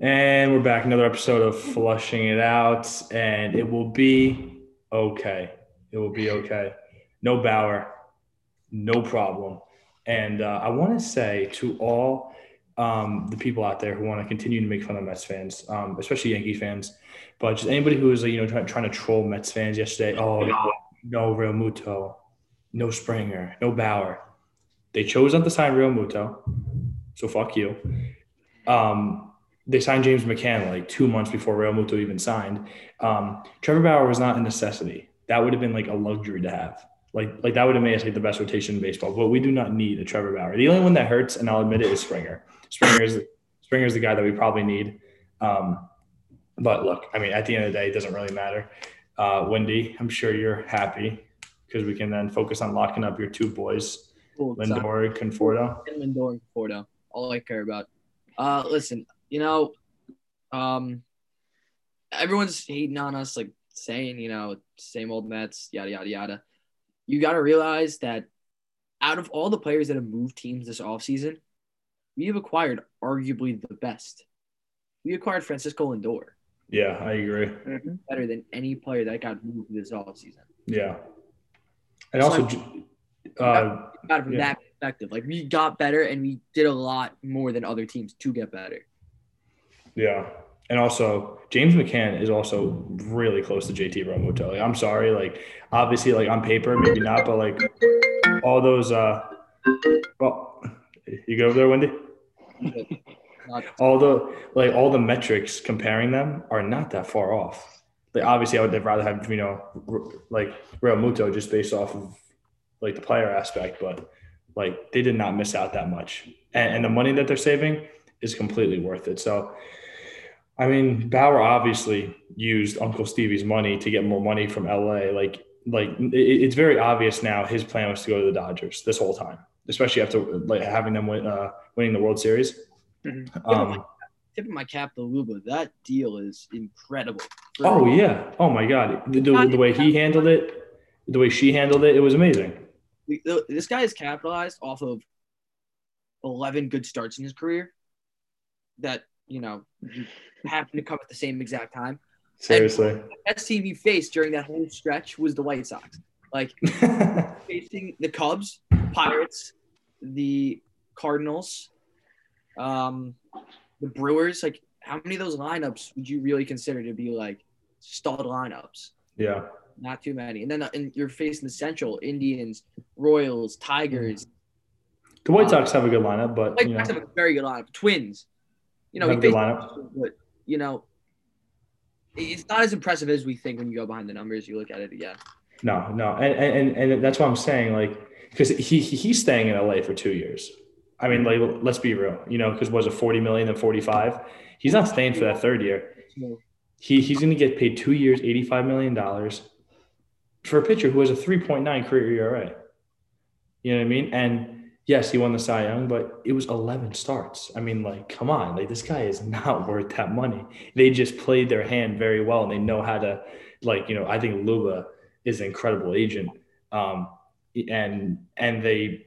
And we're back. Another episode of Flushing It Out, and it will be okay. It will be okay. No Bauer, no problem. And uh, I want to say to all um, the people out there who want to continue to make fun of Mets fans, um, especially Yankee fans, but just anybody who is, you know, trying, trying to troll Mets fans yesterday. Oh, no Realmuto, no Springer, no Bauer. They chose not to sign Realmuto, so fuck you. Um, they signed James McCann like two months before Realmuto even signed. Um, Trevor Bauer was not a necessity. That would have been like a luxury to have. Like, like that would have made us like the best rotation in baseball. But we do not need a Trevor Bauer. The only one that hurts, and I'll admit it, is Springer. Springer is Springer is the guy that we probably need. Um, but look, I mean, at the end of the day, it doesn't really matter. Uh, Wendy, I'm sure you're happy because we can then focus on locking up your two boys, Cool. Lindor and Conforto. And Lindor and Conforto. All I care about. Uh, listen, you know, um, everyone's hating on us, like saying, you know, same old Mets, yada yada yada. You got to realize that out of all the players that have moved teams this offseason, we have acquired arguably the best. We acquired Francisco Lindor. Yeah, I agree. Better than any player that got moved this offseason. Yeah, and So, also, like, uh, Got it from Yeah. that perspective. Like we got better and we did a lot more than other teams to get better. Yeah, and also James McCann is also really close to JT. Like, I'm sorry, like obviously, like on paper, maybe not, but like all those. uh Well, you go over there, Wendy. All the like all the metrics comparing them are not that far off. Like obviously, I would rather have you know like Realmuto just based off of like the player aspect, but like they did not miss out that much, and, and the money that they're saving is completely worth it. So, I mean, Bauer obviously used Uncle Stevie's money to get more money from LA. Like like it, it's very obvious now his plan was to go to the Dodgers this whole time, especially after like having them win uh, winning the World Series. Mhm. Um, tipping my cap to Luba. That deal is incredible. Oh yeah. Oh my God. The, the, the way he handled it, the way she handled it, it was amazing. This guy is capitalized off of 11 good starts in his career that, you know, happened to come at the same exact time. Seriously. The best team he faced during that whole stretch was the White Sox. Like facing the Cubs, Pirates, the Cardinals, um, the Brewers. Like, how many of those lineups would you really consider to be like stud lineups? yeah. Not too many. And then uh, and you're facing the Central Indians, Royals, Tigers. The White Sox have a good lineup, but Like, you know, that's a very good lineup. Twins. You know, he lineup. but you know, it's not as impressive as we think when you go behind the numbers. You look at it again. No, no, and and and that's what I'm saying. Like, because he he- he's staying in LA for two years. I mean, like, let's be real. You know, because was it 40 million and 45? He's not staying for that third year. He he's going to get paid two years, 85 million dollars for a pitcher who has a 3.9 career ERA. You know what I mean? And yes, he won the Cy Young, but it was 11 starts. I mean, like, come on, like this guy is not worth that money. They just played their hand very well, and they know how to, like, you know, I think Luba is an incredible agent, um, and and they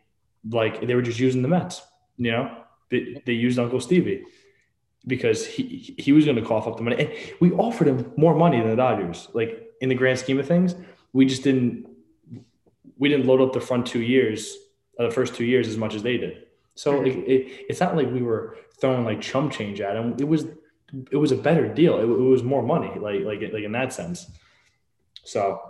like they were just using the Mets. You know, they, they used Uncle Stevie because he he was going to cough up the money, and we offered him more money than the Dodgers. Like in the grand scheme of things, we just didn't we didn't load up the front two years, the first two years as much as they did. So like, it, it's not like we were throwing like chump change at him. It was it was a better deal. It, it was more money, like like like in that sense. So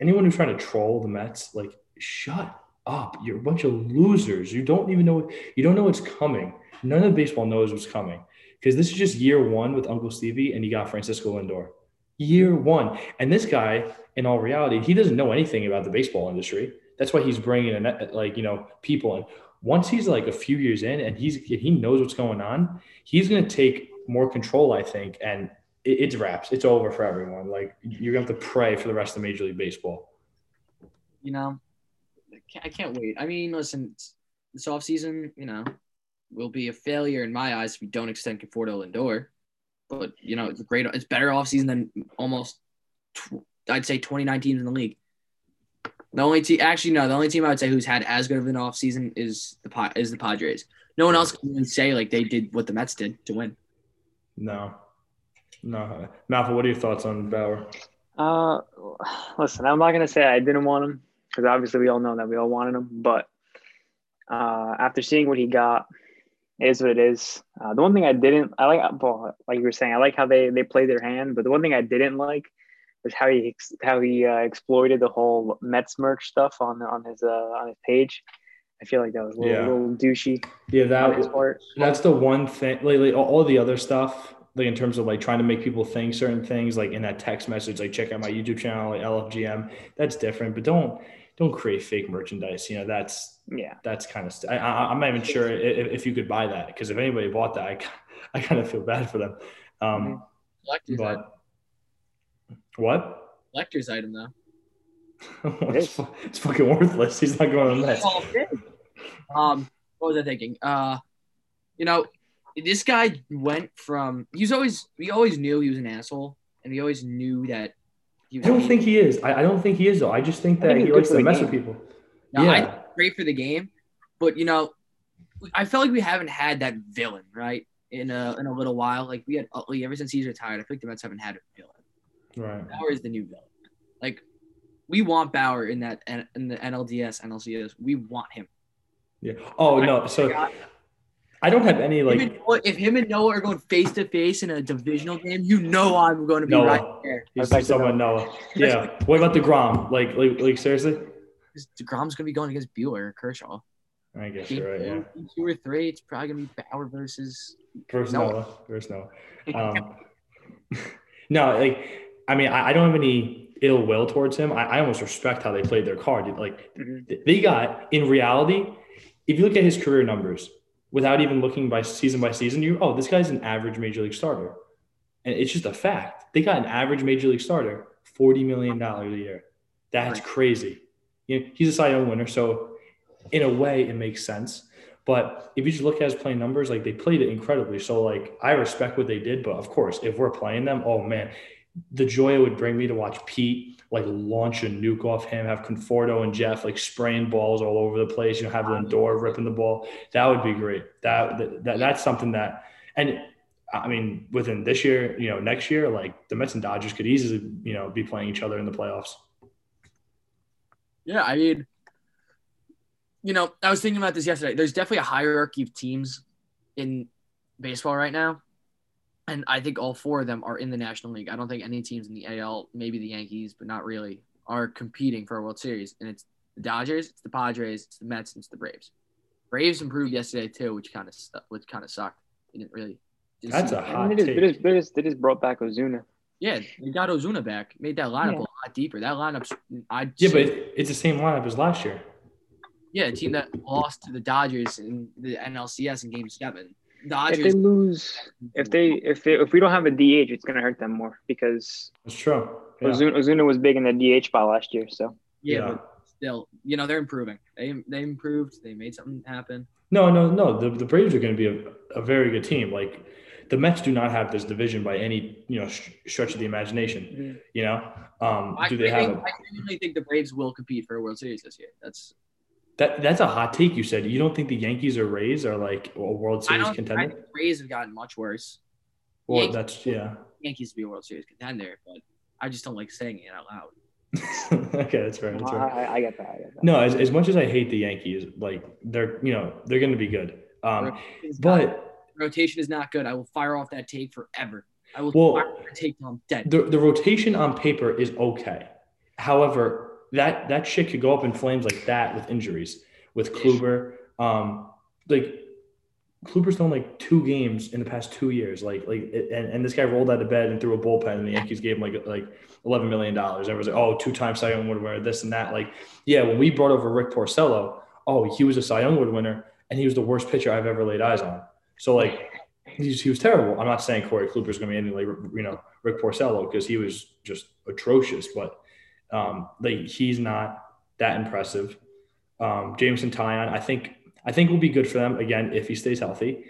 anyone who's trying to troll the Mets, like shut up. You're a bunch of losers. You don't even know you don't know what's coming. None of baseball knows what's coming because this is just year one with Uncle Stevie, and you got Francisco Lindor. Year one, and this guy, in all reality, he doesn't know anything about the baseball industry. That's why he's bringing in like you know people. And once he's like a few years in, and he's he knows what's going on, he's going to take more control, I think, and it, it's wraps. It's over for everyone. Like you're going to have to pray for the rest of Major League Baseball. You know, I can't, I can't wait. I mean, listen, this offseason, you know, will be a failure in my eyes if we don't extend Conforto Lindor. But you know, it's a great. It's better offseason than almost. Tw- I'd say 29 teams in the league. The only team, actually, no, the only team I would say who's had as good of an offseason is the Pa- is the Padres. No one else can really say like they did what the Mets did to win. No, no. Malfa, what are your thoughts on Bauer? Uh, listen, I'm not gonna say I didn't want him because obviously we all know that we all wanted him. But uh, after seeing what he got, it is what it is. Uh, the one thing I didn't, I like, well, like you were saying, I like how they they play their hand. But the one thing I didn't like was how he how he uh, exploited the whole Mets merch stuff on on his uh, on his page. I feel like that was a little, Yeah. little douchey Yeah, on his that part. that's the one thing. Like, like all- all the other stuff, like in terms of like trying to make people think certain things, like in that text message, like check out my YouTube channel, like LFGM. That's different, but don't don't create fake merchandise. You know, that's Yeah, that's kind of. St- I, I, I'm not even sure if, if you could buy that because if anybody bought that, I, I kind of feel bad for them. Um, Collector's item. but what? Collector's item though. it's, fu- it's fucking worthless. He's not going on that. Um, what was I thinking? Uh, you know, this guy went from he's always we always knew he was an asshole, and we always knew that he was. I don't think he is. I, I don't think he is though. I just think that think he likes to mess game. with people. No, yeah. I great for the game, but you know, I felt like we haven't had that villain right in a in a little while. Like we had Utley ever since he's retired. I feel like the Mets haven't had a villain. Right. Bauer is the new villain. Like we want Bauer in that in the NLDS NLCS. We want him. Yeah. Oh no. So I don't have any like Noah- if him and Noah are going face to face in a divisional game, you know I'm going to be Noah. right there. he's like to talking Noah. Yeah. What about deGrom? Like like like seriously? Degrom's going to be going against Buehler or Kershaw. I guess you're right. Yeah. two, two or three, it's probably going to be Bauer versus. Versus Noah. Noah. Versus Noah. Um, no, like I mean, I, I don't have any ill will towards him. I, I almost respect how they played their card. Like Mhm. they got in reality, if you look at his career numbers without even looking by season by season, you oh, this guy's an average major league starter. And it's just a fact. They got an average major league starter, $40 million a year. That's crazy. You know, he's a Cy Young winner, so in a way it makes sense. But if you just look at his playing numbers, like they played it incredibly. So like I respect what they did, but of course, if we're playing them, oh man, the joy it would bring me to watch Pete like launch a nuke off him, have Conforto and Jeff like spraying balls all over the place, you know, have Lindor ripping the ball. That would be great. That, that, that that's something that and I mean within this year, you know, next year, like the Mets and Dodgers could easily, you know, be playing each other in the playoffs. Yeah, I mean, you know, I was thinking about this yesterday. There's definitely a hierarchy of teams in baseball right now. And I think all four of them are in the National League. I don't think any teams in the AL, maybe the Yankees, but not really, are competing for a World Series. And it's the Dodgers, it's the Padres, it's the Mets, and it's the Braves. Braves improved yesterday too, which kind of which kind of sucked. They didn't really. didn't That's a hot They just, they, take. just, they, just, they just brought back Ozuna. yeah. They got Ozuna back, made that lineup Yeah. a lot deeper. That lineup's I Yeah, but it's the same lineup as last year. Yeah, a team that lost to the Dodgers in the NLCS in Game Seven. If they lose, if they if they if we don't have a DH, it's gonna hurt them more because It's true. Yeah. Ozuna, Ozuna was big in the DH spot last year. So yeah, Yeah. still, you know they're improving. They they improved. They made something happen. No, no, no. The, the Braves are going to be a, a very good team. Like the Mets do not have this division by any you know sh- stretch of the imagination. You know, um, I, do they I, have think, a, I genuinely think the Braves will compete for a World Series this year. That's that? That's a hot take. You said you don't think the Yankees or Rays are like a World I Series don't. I contender. think the Braves have gotten much worse. Well, Yankees- that's yeah. Yankees to be a World Series contender, but I just don't like saying it out loud. okay, that's fair. That's I, fair. I, I get that. I get that. No, as, as much as I hate the Yankees, like they're you know they're going to be good. Um, It's not- but rotation is not good. I will fire off that take forever. I will Well, fire off that take till I'm dead. the, the rotation on paper is okay. However, that that shit could go up in flames like that with injuries with Kluber. Um, like Kluber's done like two games in the past two years. Like like and, and this guy rolled out of bed and threw a bullpen, and the Yankees gave him like like eleven million dollars. Everyone's like, oh, two time Cy Young Award winner, this and that. Like, yeah, when we brought over Rick Porcello, oh, he was a Cy Young Award winner, and he was the worst pitcher I've ever laid eyes on. So like. He's, he was terrible. I'm not saying Corey Kluber's going to be anything like you know Rick Porcello because he was just atrocious, but um, like he's not that impressive. Um, Jameson Taillon, I think I think will be good for them again if he stays healthy.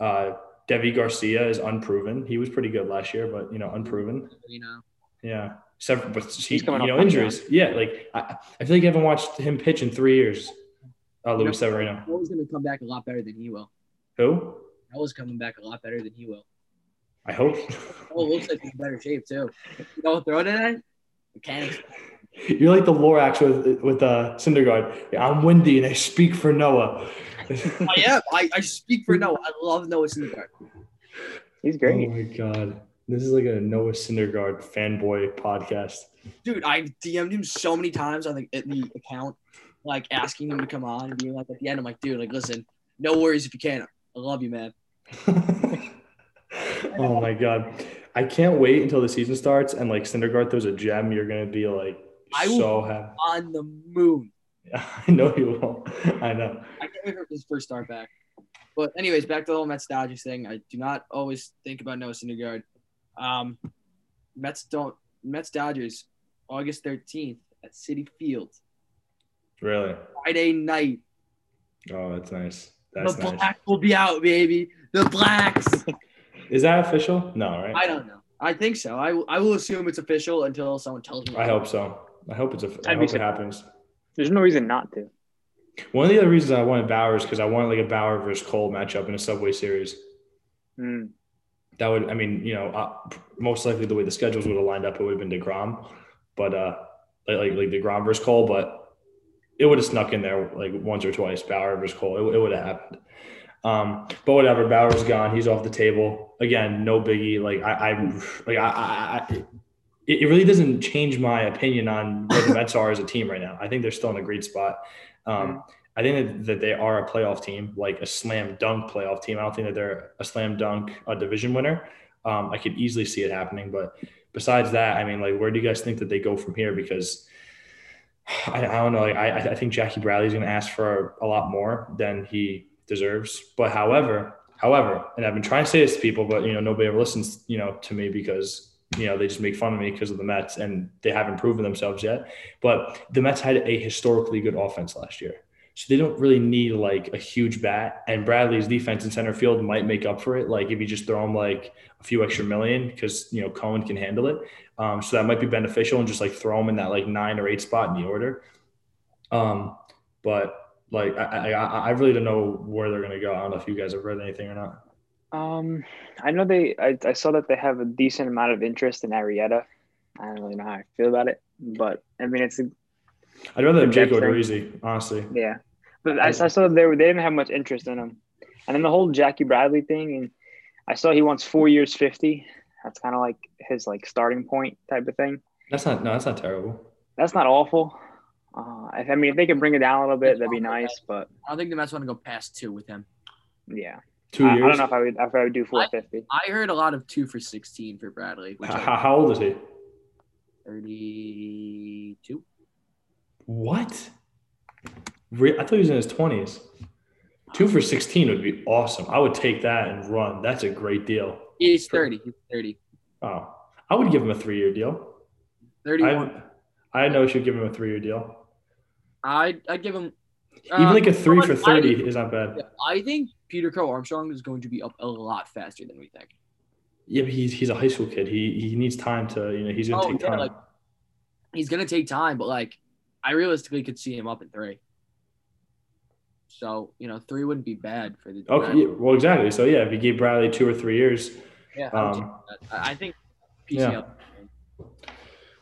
Uh, Deivi Garcia is unproven. He was pretty good last year, but you know unproven. You know. Yeah, Sever- but he, He's coming you know injuries. Yeah, like I, I feel like I haven't watched him pitch in three years. Uh, You know- Luis Severino. Noah's going to come back a lot better than he will. Who? Noah's coming back a lot better than he will. I hope. It looks like he's in better shape too. You know, throw today. Mechanics. You're like the Lorax with with uh, Syndergaard. Yeah, I'm Wendy and I speak for Noah. I am. I, I speak for Noah. I love Noah Syndergaard. He's great. oh great. my god, this is like a Noah Syndergaard fanboy podcast. Dude, I DM'd him so many times on the, the account, like asking him to come on and being like at the end, I'm like, dude, like listen, no worries if you can't. I love you, man. oh my god, I can't wait until the season starts and like Syndergaard throws a gem. You're gonna be like I will- so happy. On the moon. I know you will. I know. I can't wait for his first start back. But anyways, back to the whole Mets Dodgers thing. I do not always think about Noah Syndergaard. Um, Mets don't Mets Dodgers August thirteenth at Citi Field Really? Friday night. Oh, that's nice. That's the nice. Blacks will be out, baby. The Blacks. Is that official? No, right? I don't know. I think so. I, will- I will assume it's official until someone tells me. I hope so. I hope it's a. I I'd be hope it happens. There's no reason not to. One of the other reasons I wanted Bauer is because I wanted like a Bauer versus Cole matchup in a Subway Series. Mm. That would, I mean, you know, uh, most likely the way the schedules would have lined up, it would have been Degrom, but uh, like like like Degrom versus Cole, but it would have snuck in there like once or twice. Bauer versus Cole, it, it would have happened. Um, but whatever, Bauer's gone. He's off the table again. No biggie. Like I, I like I, I, it, really doesn't change my opinion on where the Mets are as a team right now. I think they're still in a great spot. Um, I think that, that they are a playoff team, like a slam dunk playoff team. I don't think that they're a slam dunk a division winner. Um, I could easily see it happening, but besides that, I mean, like, where do you guys think that they go from here? Because I, I don't know. Like, I, I think Jackie Bradley's going to ask for a lot more than he deserves. But however, however, and I've been trying to say this to people, but you know, nobody ever listens, you know, to me because you know they just make fun of me because of the Mets and they haven't proven themselves yet. But the Mets had a historically good offense last year. So they don't really need like a huge bat. And Bradley's defense in center field might make up for it. Like if you just throw him like a few extra million because you know Cohen can handle it. Um, so that might be beneficial and just like throw him in that like nine or eight spot in the order. Um, but like I, I I really don't know where they're gonna go. I don't know if you guys have read anything or not. Um, I know they. I, I saw that they have a decent amount of interest in Arrieta. I don't really know how I feel about it, but I mean, it's a, I'd rather have Jake. Odorizzi, honestly. yeah. But I, I saw they were they didn't have much interest in him, and then the whole Jackie Bradley thing, and I saw he wants four years, fifty. That's kind of like his like starting point type of thing. That's not no, that's not terrible. That's not awful. Uh, if, I mean, if they can bring it down a little bit, that'd be nice. But I don't think the Mets want to go past two with him. yeah, Two I, I don't know if I would if I would do four fifty. I heard a lot of two for sixteen for Bradley, which how, how old is he? thirty-two. What? Re- I thought he was in his twenties. Two for sixteen would be awesome. I would take that and run. That's a great deal. He's thirty. He's thirty. Oh, I would give him a three-year deal. Thirty-one. I, I know we should give him a three-year deal. I'd, I'd give him. Even like a three for I- thirty is not bad. I think Peter Crow Armstrong is going to be up a lot faster than we think. Yeah, but he's he's a high school kid. He he needs time to you know he's gonna Oh, take yeah, time. like- He's gonna take time, but like I realistically could see him up in three. So you know, three wouldn't be bad for the. okay, yeah, well exactly. So yeah, if you gave Bradley two or three years, Yeah, I, um. I I think yeah. PCL.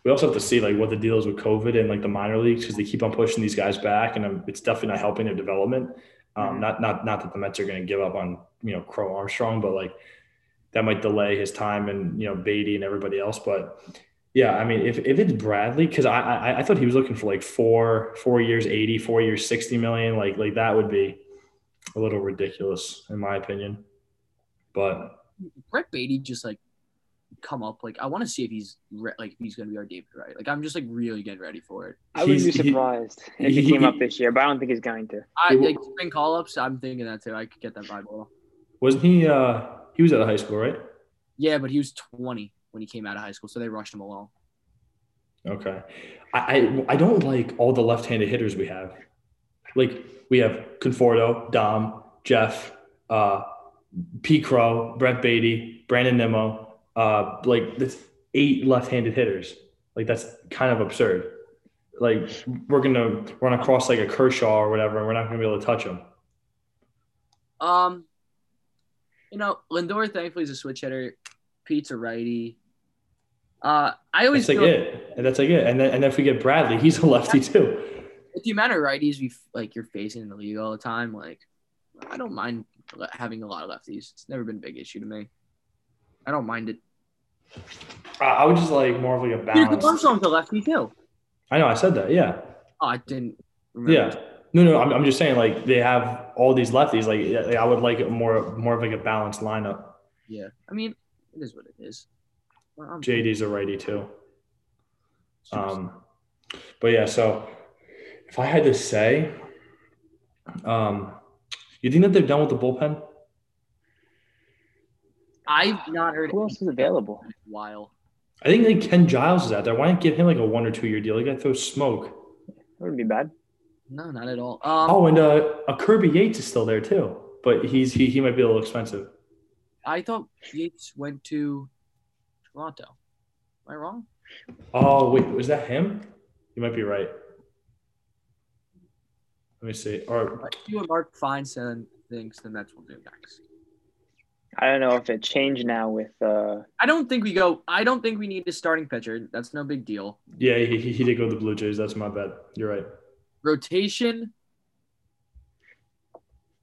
We also have to see like what the deal is with COVID and like the minor leagues because they keep on pushing these guys back, and um, it's definitely not helping their development. Um, Mhm. Not not not that the Mets are going to give up on you know Crow Armstrong, but like that might delay his time and you know Baty and everybody else. But yeah, I mean if, if it's Bradley, because I, I I thought he was looking for like four four years 80, four years sixty million, like like that would be a little ridiculous in my opinion. But Brett Baty just like come up. Like I want to see if he's re- like if he's gonna be our David Wright. Like I'm just like really getting ready for it. I wouldn't be He's- he- surprised if he, he- came up this year, but I don't think he's going to. I He will- like spring call ups. I'm thinking that too. I could get that vibe. a little. wasn't he? uh He was out of high school, right? Yeah, but he was 20 when he came out of high school, so they rushed him along. Okay. I, I I don't like all the left-handed hitters we have. Like we have Conforto, Dom, Jeff, uh, P. Crow, Brett Baty, Brandon Nimmo. Uh, like that's eight left-handed hitters. Like that's kind of absurd. Like we're gonna run across like a Kershaw or whatever, and we're not gonna be able to touch him. Um, you know, Lindor thankfully is a switch hitter. Pete's a righty. Uh, I always That's like it. And that's like it. And then and then if we get Bradley, he's a lefty too. with the amount of righties we like you're facing in the league all the time, like I don't mind having a lot of lefties. It's never been a big issue to me. I don't mind it. I- I would just like more of like a balance. Armstrong's a lefty too. I know I said that. Yeah. Oh, I didn't remember. Yeah. No, no, I'm, I'm just saying like they have all these lefties. Like I would like it more more of like a balanced lineup. Yeah. I mean, it is what it is. Well, JD's a righty too. Um, but yeah, so if I had to say, um, you think that they're done with the bullpen? I've not heard Who else is available? while. I think like Ken Giles is out there. Why not give him like a one or two year deal? Like guy throw smoke. That wouldn't be bad. No, not at all. Um, Oh, and uh, a Kirby Yates is still there too, but he's he, he might be a little expensive. I thought Yates went to Toronto. Am I wrong? Oh wait, was that him? You might be right. Let me see. Or If you and Mark Feinsand thinks the Mets will do next. I don't know if it changed now with uh I don't think we go. I don't think we need a starting pitcher. That's no big deal. yeah, he, he he did go to the Blue Jays. That's my bad. You're right. Rotation.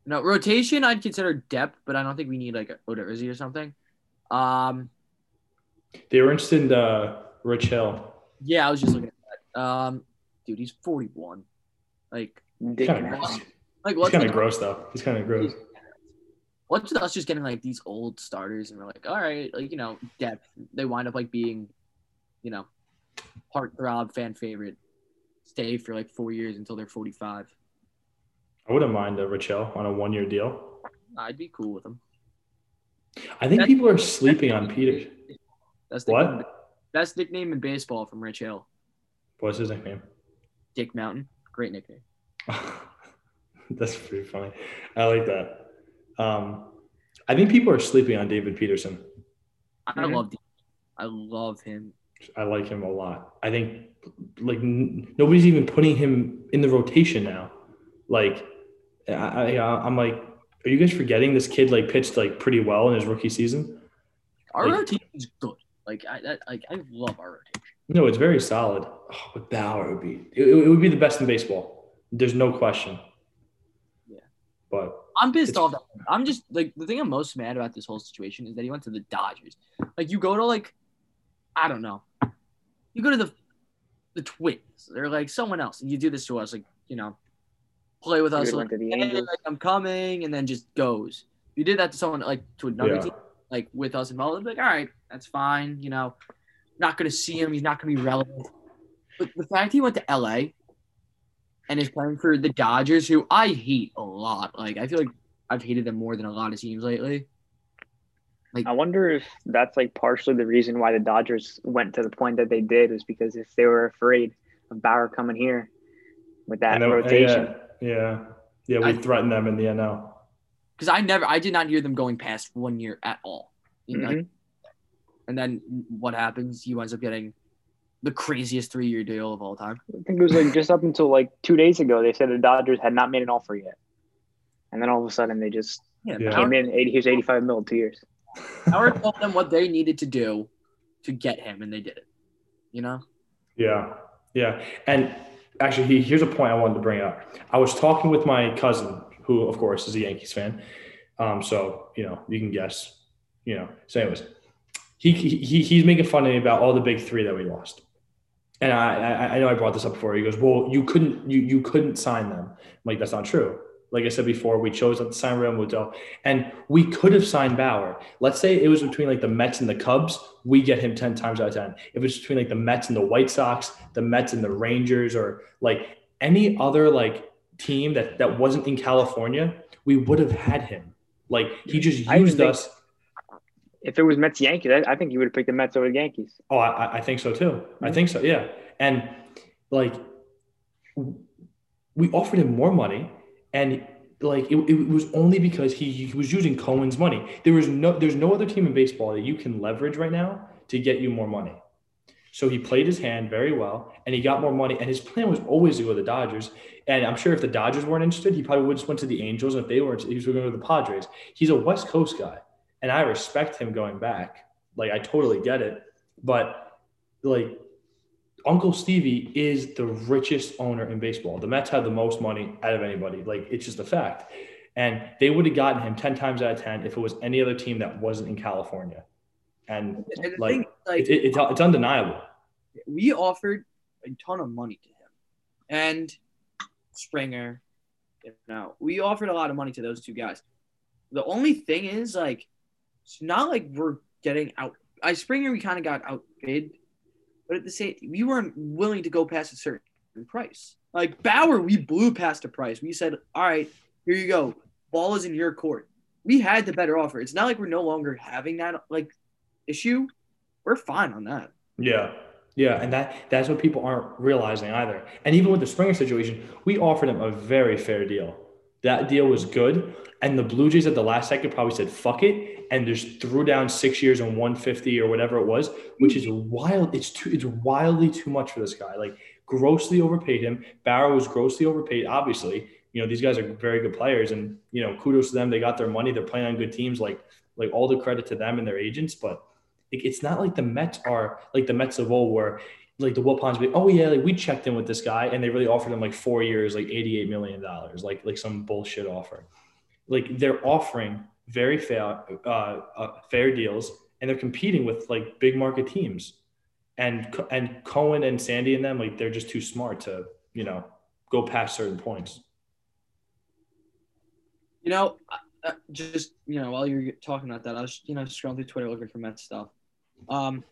No rotation. I'd consider depth, but I don't think we need like Odorizzi or something. Um. They were interested in uh, Rich Hill. Yeah, I was just looking at that. Um, dude, he's forty-one. Like, Dick Kinda gross. like He's what's kind of gross though. He's kind of gross. What's with us just getting like these old starters and we're like, all right, like you know, depth. They wind up like being, you know, heartthrob fan favorite. Stay for like four years until they're forty-five. I wouldn't mind uh, a Rich Hill on a one year deal. I'd be cool with him. I think That's- people are sleeping on Peter. That's nickname- What? best nickname in baseball from Rich Hill. What's his nickname? Dick Mountain. Great nickname. That's pretty funny. I like that. Um, I think people are sleeping on David Peterson. I Mhm. love. I love him. I like him a lot. I think like n- nobody's even putting him in the rotation now. Like, I, I I'm like, are you guys forgetting this kid like pitched like pretty well in his rookie season? Our Like- is good. Like I, that, like I love our rotation. No, it's very solid. Oh, but Bauer would be it, it would be the best in baseball. There's no question. Yeah. But I'm pissed off. I'm just like the thing I'm most mad about this whole situation is that he went to the Dodgers. Like you go to like, I don't know, you go to the the Twins or like someone else, and you do this to us, like you know, play with us. Like, the "Hey, like, I'm coming, and then just goes. You did that to someone like to another yeah, team, like with us involved. Like, all right, that's fine. You know, not gonna see him. He's not gonna be relevant. But the fact he went to LA and is playing for the Dodgers, who I hate a lot. Like, I feel like I've hated them more than a lot of teams lately. Like, I wonder if that's like partially the reason why the Dodgers went to the point that they did was because if they were afraid of Bauer coming here with that know- rotation. Yeah, yeah, yeah. We I- threatened them in the NL. Because I never, I did not hear them going past one year at all. You know, like, Mhm. and then what happens? He winds up getting the craziest three-year deal of all time. I think it was like just up until like two days ago they said the Dodgers had not made an offer yet, and then all of a sudden they just Yeah, Yeah. came in. 80, here's 85 mil two years. Howard told them what they needed to do to get him, and they did it. You know, Yeah, yeah. And actually, he, here's a point I wanted to bring up. I was talking with my cousin, who, of course, is a Yankees fan. Um, so you know, you can guess. You know. So, anyways, he, he he's making fun of me about all the big three that we lost. And I, I I know I brought this up before. He goes, "Well, you couldn't you you couldn't sign them." I'm like, that's not true. Like I said before, we chose not to sign Realmuto, and we could have signed Bauer. Let's say it was between like the Mets and the Cubs, we get him ten times out of ten. If it's between like the Mets and the White Sox, the Mets and the Rangers, or like any other like team that that wasn't in California, we would have had him. Like he just used think- us. If it was Mets Yankees, I, I think you would have picked the Mets over the Yankees. Oh, I, I think so too. I mm-hmm. think so. Yeah. And like we offered him more money and like it, it was only because he, he was using Cohen's money. There was no there's no other team in baseball that you can leverage right now to get you more money. So he played his hand very well and he got more money. And his plan was always to go to the Dodgers. And I'm sure if the Dodgers weren't interested, he probably would just went to the Angels. And if they weren't, he was going to go to the Padres. He's a West Coast guy. And I respect him going back. Like I totally get it, but like Uncle Stevie is the richest owner in baseball. The Mets have the most money out of anybody. Like it's just a fact. And they would have gotten him 10 times out of 10 if it was any other team that wasn't in California. And, And like, thing, like it, it, it's, it's undeniable. we offered a ton of money to him, and Springer. You know, we offered a lot of money to those two guys. The only thing is, like, it's not like we're getting out. I Springer, we kind of got outbid, but at the same, we weren't willing to go past a certain price. Like Bauer, we blew past a price. We said, "All right, here you go. Ball is in your court." We had the better offer. It's not like we're no longer having that like issue. We're fine on that. Yeah. Yeah. And that that's what people aren't realizing either. And even with the Springer situation, we offered him a very fair deal. That deal was good. And the Blue Jays at the last second probably said, fuck it. And just threw down six years and 150 or whatever it was, which is wild. It's too it's wildly too much for this guy. Like grossly overpaid him. Bauer was grossly overpaid, obviously. You know, these guys are very good players and you know, kudos to them. They got their money, they're playing on good teams, like like all the credit to them and their agents, but it- it's not like the Mets are like the Mets of old, where like the Wilpons be, oh yeah, like we checked in with this guy, and they really offered him like four years, like eighty-eight million dollars, like like some bullshit offer. Like they're offering very fair, uh, uh, fair deals, and they're competing with like big market teams, and and Cohen and Sandy and them, like they're just too smart to you know go past certain points. You know, just you know, while you're talking about that, I was you know scrolling through Twitter looking for Mets stuff. Um,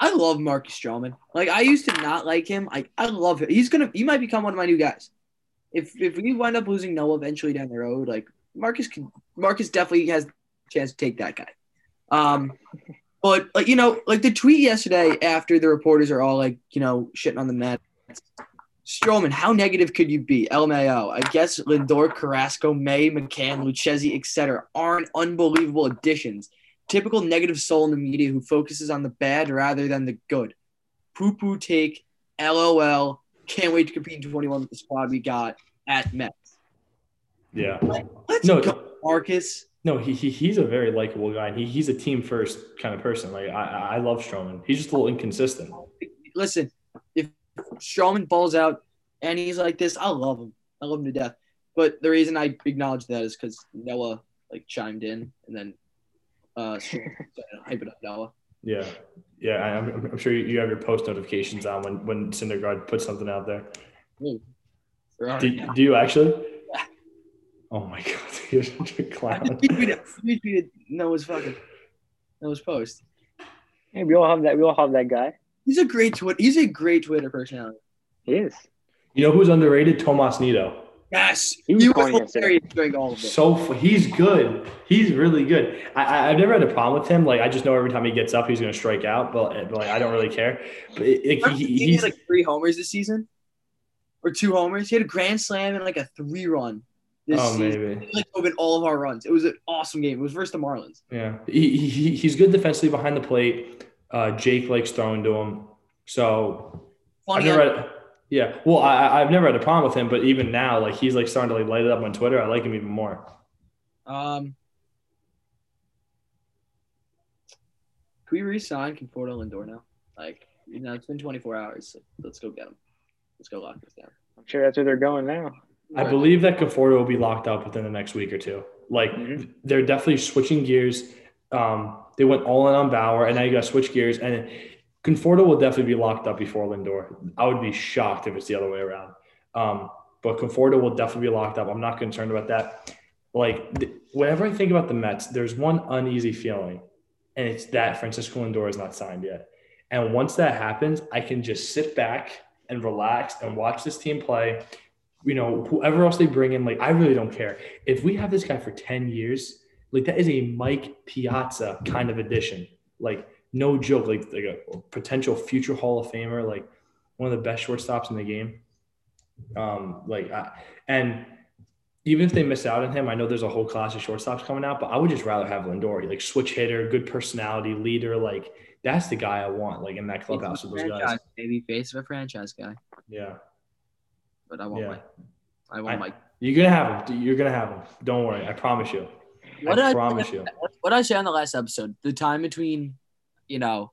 I love Marcus Stroman. Like I used to not like him. I I love him. He's gonna. He might become one of my new guys. If if we wind up losing Noah eventually down the road, like Marcus can. Marcus definitely has a chance to take that guy. Um, but like you know, like the tweet yesterday after the reporters are all like you know shitting on the Mets. Stroman, how negative could you be? LMAO. I guess Lindor, Carrasco, May, McCann, Lucchesi, etc. aren't unbelievable additions. Typical negative soul in the media who focuses on the bad rather than the good. Poo poo take. LOL. Can't wait to compete in 21 with the squad we got at Mets. Yeah. Let's No, go, Marcus. No, he, he he's a very likable guy. He, he's a team first kind of person. Like I I love Stroman. He's just a little inconsistent. Listen, if Stroman balls out and he's like this, I love him. I love him to death. But the reason I acknowledge that is because Noah like chimed in and then uh hype it up Noah. Yeah, yeah. I- I'm, I'm sure you have your post notifications on when when Syndergaard puts something out there. Ooh. There are- Do, do you actually? Oh my god, you're such a I clown. just retweeted, retweeted Noah's fucking Noah's post. Hey, we all have that. We all have that guy. He's a great Twitter. He's a great Twitter personality. He is. You know who's underrated? Tomas Nido. Yes, He was he was yesterday. hilarious during all of it. So he's good. He's really good. I, I I've never had a problem with him. Like I just know every time he gets up, he's going to strike out. But, but like I don't really care. But it, it, he, he he's had like three homers this season, or two homers. He had a grand slam and like a three run. This oh season. maybe. He, like opened all of our runs. It was an awesome game. It was versus the Marlins. Yeah, he, he he's good defensively behind the plate. Uh, Jake likes throwing to him. So I've Funny, never had, yeah. Well, I I- I've never had a problem with him, but even now, like he's like starting to like light it up on Twitter. I like him even more. um, can we re-sign Conforto Lindor now? Like, you know, it's been 24 hours. So let's go get him. Let's go lock this down. I'm sure that's where they're going now. I believe that Conforto will be locked up within the next week or two. Like Mhm. they're definitely switching gears. Um, they went all in on Bauer, and now you got to switch gears. And Conforto will definitely be locked up before Lindor. I would be shocked if it's the other way around. Um, but Conforto will definitely be locked up. I'm not concerned about that. Like th- whenever I think about the Mets, there's one uneasy feeling, and it's that Francisco Lindor is not signed yet. And once that happens, I can just sit back and relax and watch this team play. You know, whoever else they bring in, like I really don't care. If we have this guy for 10 years, like that is a Mike Piazza kind of addition. Like no joke, like, like a potential future Hall of Famer, like one of the best shortstops in the game. Um, like I, and even if they miss out on him, I know there's a whole class of shortstops coming out, but I would just rather have Lindor, like switch hitter, good personality, leader. Like that's the guy I want, like in that clubhouse with those guys. maybe face of a franchise guy, Yeah, but I want Yeah. Mike. I want I- Mike. you're gonna have him. You're gonna have him. Don't worry, I promise you. What I I- promise you. What did I say on the last episode? The time between, you know,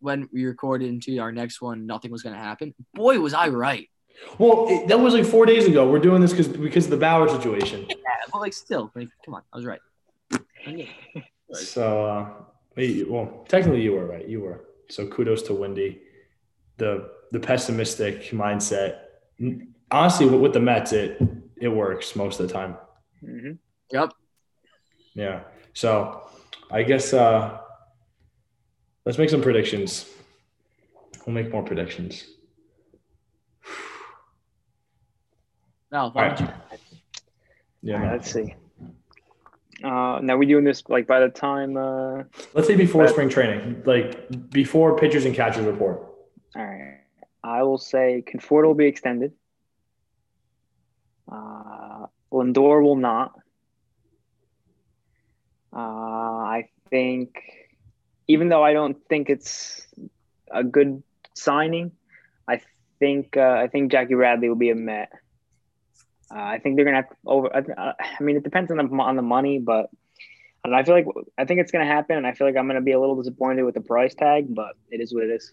when we recorded into our next one, nothing was gonna happen. Boy, was I right. Well, it, that was like four days ago. We're doing this because because of the Bauer situation. Yeah, but like still, like, come on, I was right. So, uh, well, technically you were right. You were. So kudos to Wendy. The the pessimistic mindset. Honestly, with, with the Mets, it it works most of the time. hmm Yep. Yeah. So, I guess uh, let's make some predictions. We'll make more predictions. No, why All don't right. you? Yeah. All man. right, let's see. Uh, now we're doing this like by the time. Uh, Let's say before spring training, like before pitchers and catchers report. all right, I will say Conforto will be extended. Uh, Lindor will not. Uh, I think, even though I don't think it's a good signing, I think uh, I think Jackie Bradley will be a Met. Uh, I think they're gonna have to over. I, I mean, it depends on the on the money, but I feel like I think it's gonna happen, and I feel like I'm gonna be a little disappointed with the price tag, but it is what it is.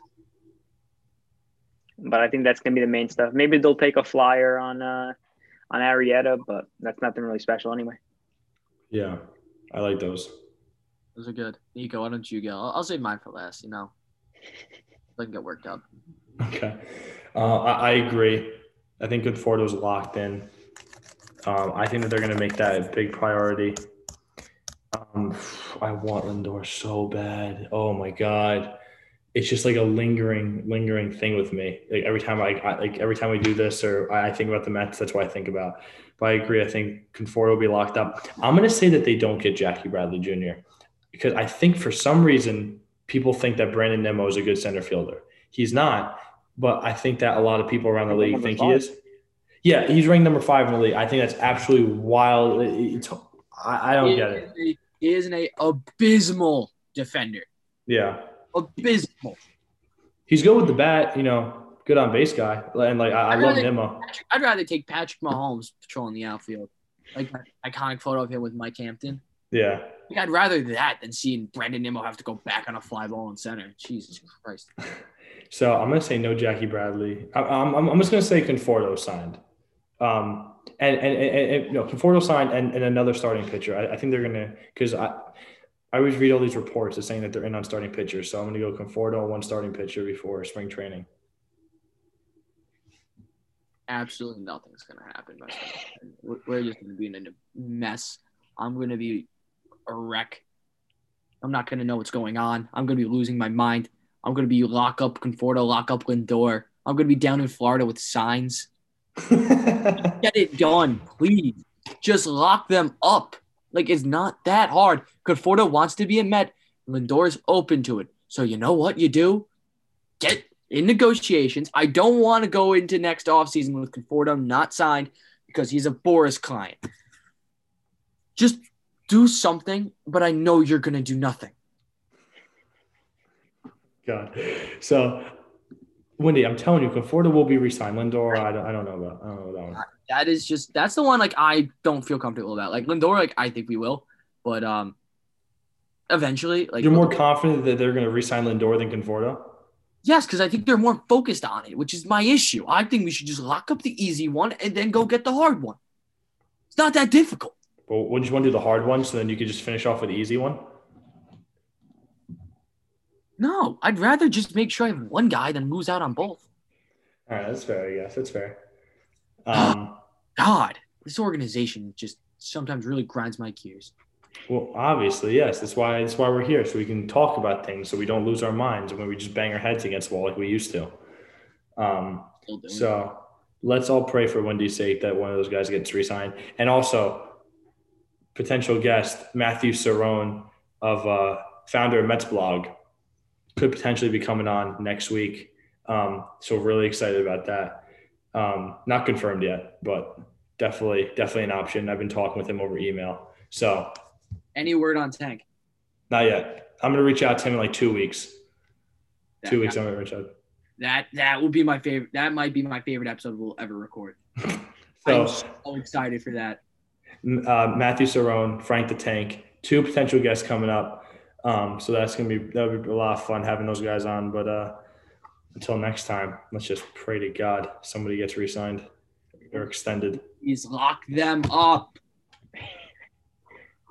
But I think that's gonna be the main stuff. Maybe they'll take a flyer on uh, on Arrieta, but that's nothing really special anyway. Yeah, I like those. Those are good. Nico, why don't you go? I'll, I'll save mine for last. You know, I can get worked up. Okay, uh, I, I agree. I think Conforto's locked in. Um, I think that they're going to make that a big priority. Um, I want Lindor so bad. Oh my god, it's just like a lingering, lingering thing with me. Like every time I, I like every time we do this, or I, I think about the Mets, that's what I think about. But I agree. I think Conforto will be locked up. I'm going to say that they don't get Jackie Bradley Jr. because I think for some reason people think that Brandon Nimmo is a good center fielder. He's not, but I think that a lot of people around the league think he is. Yeah, he's ranked number five in the league. I think that's absolutely wild. It's, I, I don't get it. He is a- He is an abysmal defender. Yeah, Abysmal. he's good with the bat. You know, good on base guy, and like I, I love Nimmo. Patrick- I'd rather take Patrick Mahomes patrolling the outfield, like that iconic photo of him with Mike Hampton. Yeah, Like, I'd rather that than seeing Brandon Nimmo have to go back on a fly ball in center. Jesus Christ. so I'm gonna say no Jackie Bradley. I, I'm, I'm I'm just gonna say Conforto signed. Um, and and, and, and no, Conforto signed and, and another starting pitcher. I, I think they're gonna because I. I always read all these reports of saying that they're in on starting pitchers, so I'm going to go Conforto on one starting pitcher before spring training. Absolutely nothing's gonna happen. We're- We're just gonna be in a mess. I'm gonna be a wreck. I'm not gonna know what's going on. I'm gonna be losing my mind. I'm gonna be lock up Conforto, lock up Lindor. I'm gonna be down in Florida with signs. Get it done, please. Just lock them up. Like it's not that hard. Conforto wants to be a Met. Lindor is open to it. So you know what you do? Get in negotiations. I don't want to go into next offseason with Conforto not signed because he's a Boras client. Just do something, but I know you're gonna do nothing. God. So, Wendy, I'm telling you, Conforto will be re-signed. Lindor, I don't, I don't know about. I don't know that one. That is just that's the one like I don't feel comfortable about. Like Lindor, like I think we will, but um, eventually, like You're more confident that they're going to re-sign Lindor than Conforto. Yes, because I think they're more focused on it, which is my issue. I think we should just lock up the easy one and then go get the hard one. It's not that difficult. But wouldn't you want to do the hard one so then you could just finish off with the easy one? No, I'd rather just make sure I have one guy than lose out on both. All right, that's fair. Yes, that's fair. Um, God, this organization just sometimes really grinds my gears. well, obviously, yes. That's why that's why we're here, so we can talk about things, so we don't lose our minds when we just bang our heads against the wall like we used to. Um, Still doing it. So let's all pray for Wendy's sake that one of those guys gets re-signed. And also, potential guest Matthew Cerrone of uh, founder of Mets blog could potentially be coming on next week. Um, so really excited about that. Um, not confirmed yet, but definitely definitely an option. I've been talking with him over email. So Any word on Tank? not yet. I'm gonna reach out to him in like two weeks. That, Two weeks. I'm gonna reach out. That that will be my favorite. That might be my favorite episode we'll ever record. So. I'm so excited for that. Uh, Matthew Cerrone, Frank the Tank, two potential guests coming up. Um, so that's gonna be that'll be a lot of fun having those guys on. But uh, until next time, let's just pray to God somebody gets re-signed or extended. Please lock them up.